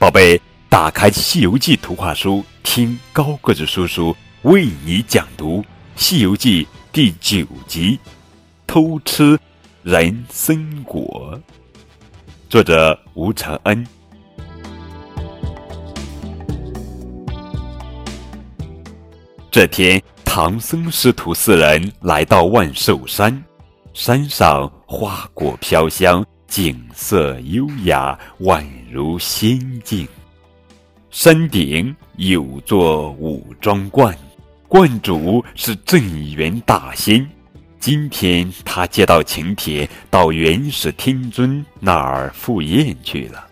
宝贝，打开《西游记》图画书，听高个子叔叔为你讲读《西游记》第九集《偷吃人参果》，作者吴承恩。这天，唐僧师徒四人来到万寿山，山上花果飘香。景色优雅，宛如仙境。山顶有座五庄观，观主是镇元大仙。今天他接到请帖，到元始天尊那儿赴宴去了。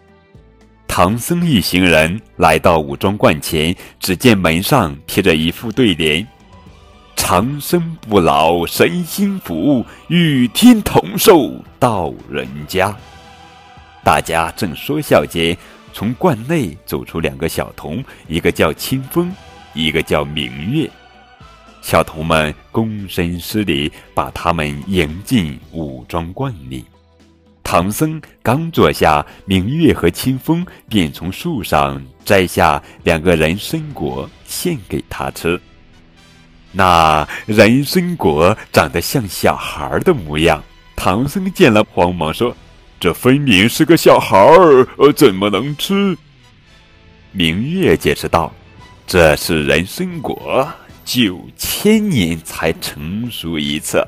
唐僧一行人来到五庄观前，只见门上贴着一副对联。长生不老神仙福，与天同寿到人家。大家正说笑间，从观内走出两个小童，一个叫清风，一个叫明月。小童们躬身施礼，把他们迎进武装观里。唐僧刚坐下，明月和清风便从树上摘下两个人参果，献给他吃。那人参果长得像小孩的模样，唐僧见了，慌忙说：“这分明是个小孩儿，呃，怎么能吃？”明月解释道：“这是人参果，九千年才成熟一次，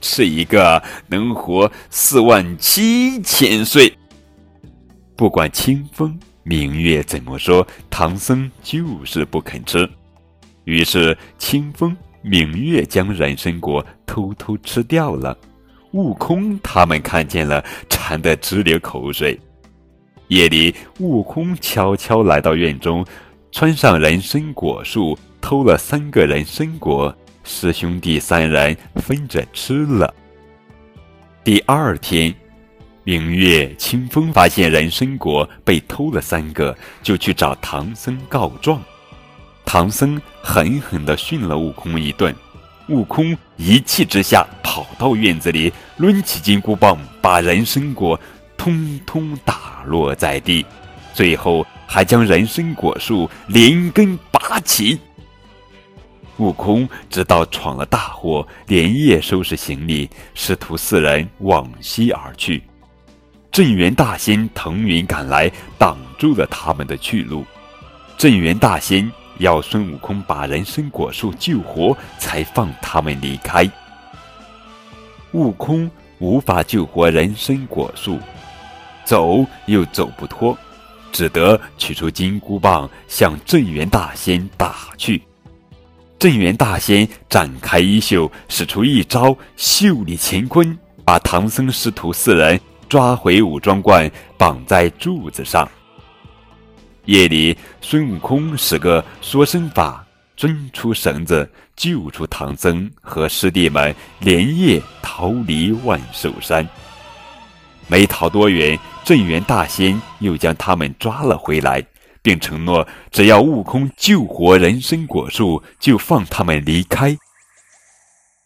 吃一个能活四万七千岁。”不管清风、明月怎么说，唐僧就是不肯吃。于是，清风、明月将人参果偷偷吃掉了。悟空他们看见了，馋得直流口水。夜里，悟空悄悄来到院中，穿上人参果树，偷了三个人参果。师兄弟三人分着吃了。第二天，明月、清风发现人参果被偷了三个，就去找唐僧告状。唐僧狠狠地训了悟空一顿，悟空一气之下跑到院子里，抡起金箍棒，把人参果通通打落在地，最后还将人参果树连根拔起。悟空知道闯了大祸，连夜收拾行李，师徒四人往西而去。镇元大仙腾云赶来，挡住了他们的去路。镇元大仙。要孙悟空把人参果树救活，才放他们离开。悟空无法救活人参果树，走又走不脱，只得取出金箍棒向镇元大仙打去。镇元大仙展开衣袖，使出一招袖里乾坤，把唐僧师徒四人抓回五庄观，绑在柱子上。夜里，孙悟空使个缩身法，钻出绳子，救出唐僧和师弟们，连夜逃离万寿山。没逃多远，镇元大仙又将他们抓了回来，并承诺，只要悟空救活人参果树，就放他们离开。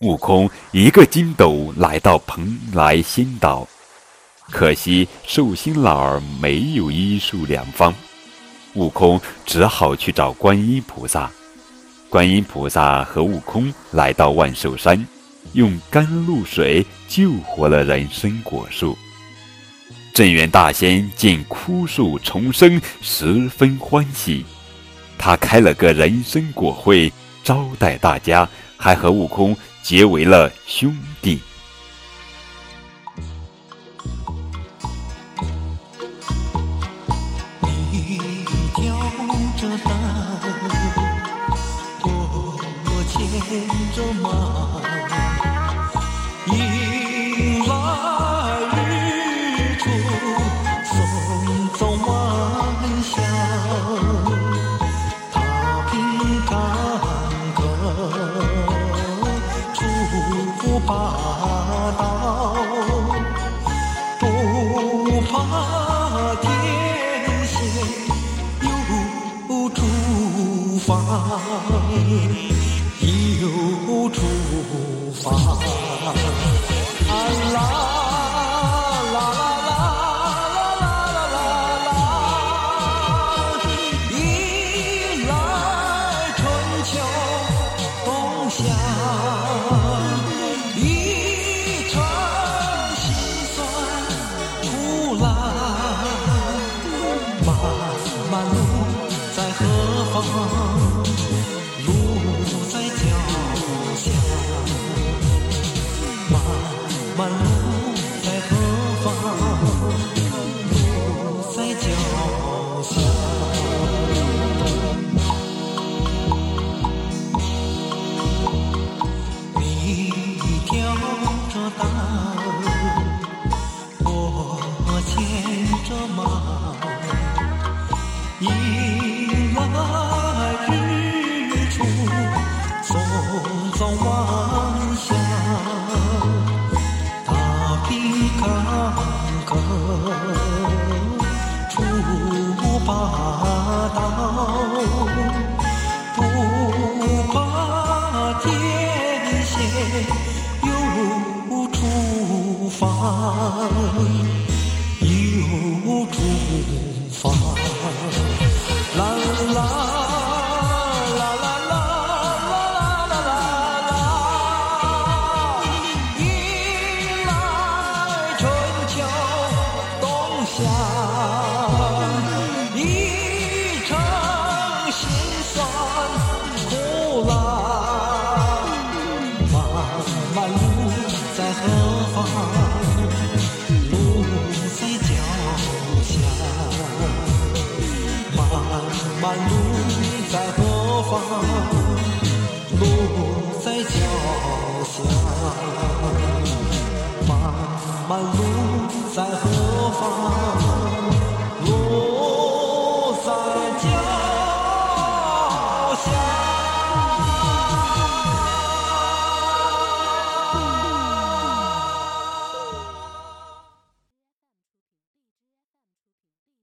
悟空一个筋斗来到蓬莱仙岛，可惜寿星老儿没有医术良方。悟空只好去找观音菩萨。观音菩萨和悟空来到万寿山用甘露水救活了人参果树。镇元大仙见枯树重生十分欢喜。他开了个人参果会招待大家还和悟空结为了兄弟。你担，我牵着马，迎来日出，送走晚霞。踏平坎坷，祝福八方。不怕。啊 my love. 漫路在何方？路在脚下。漫漫路在何方？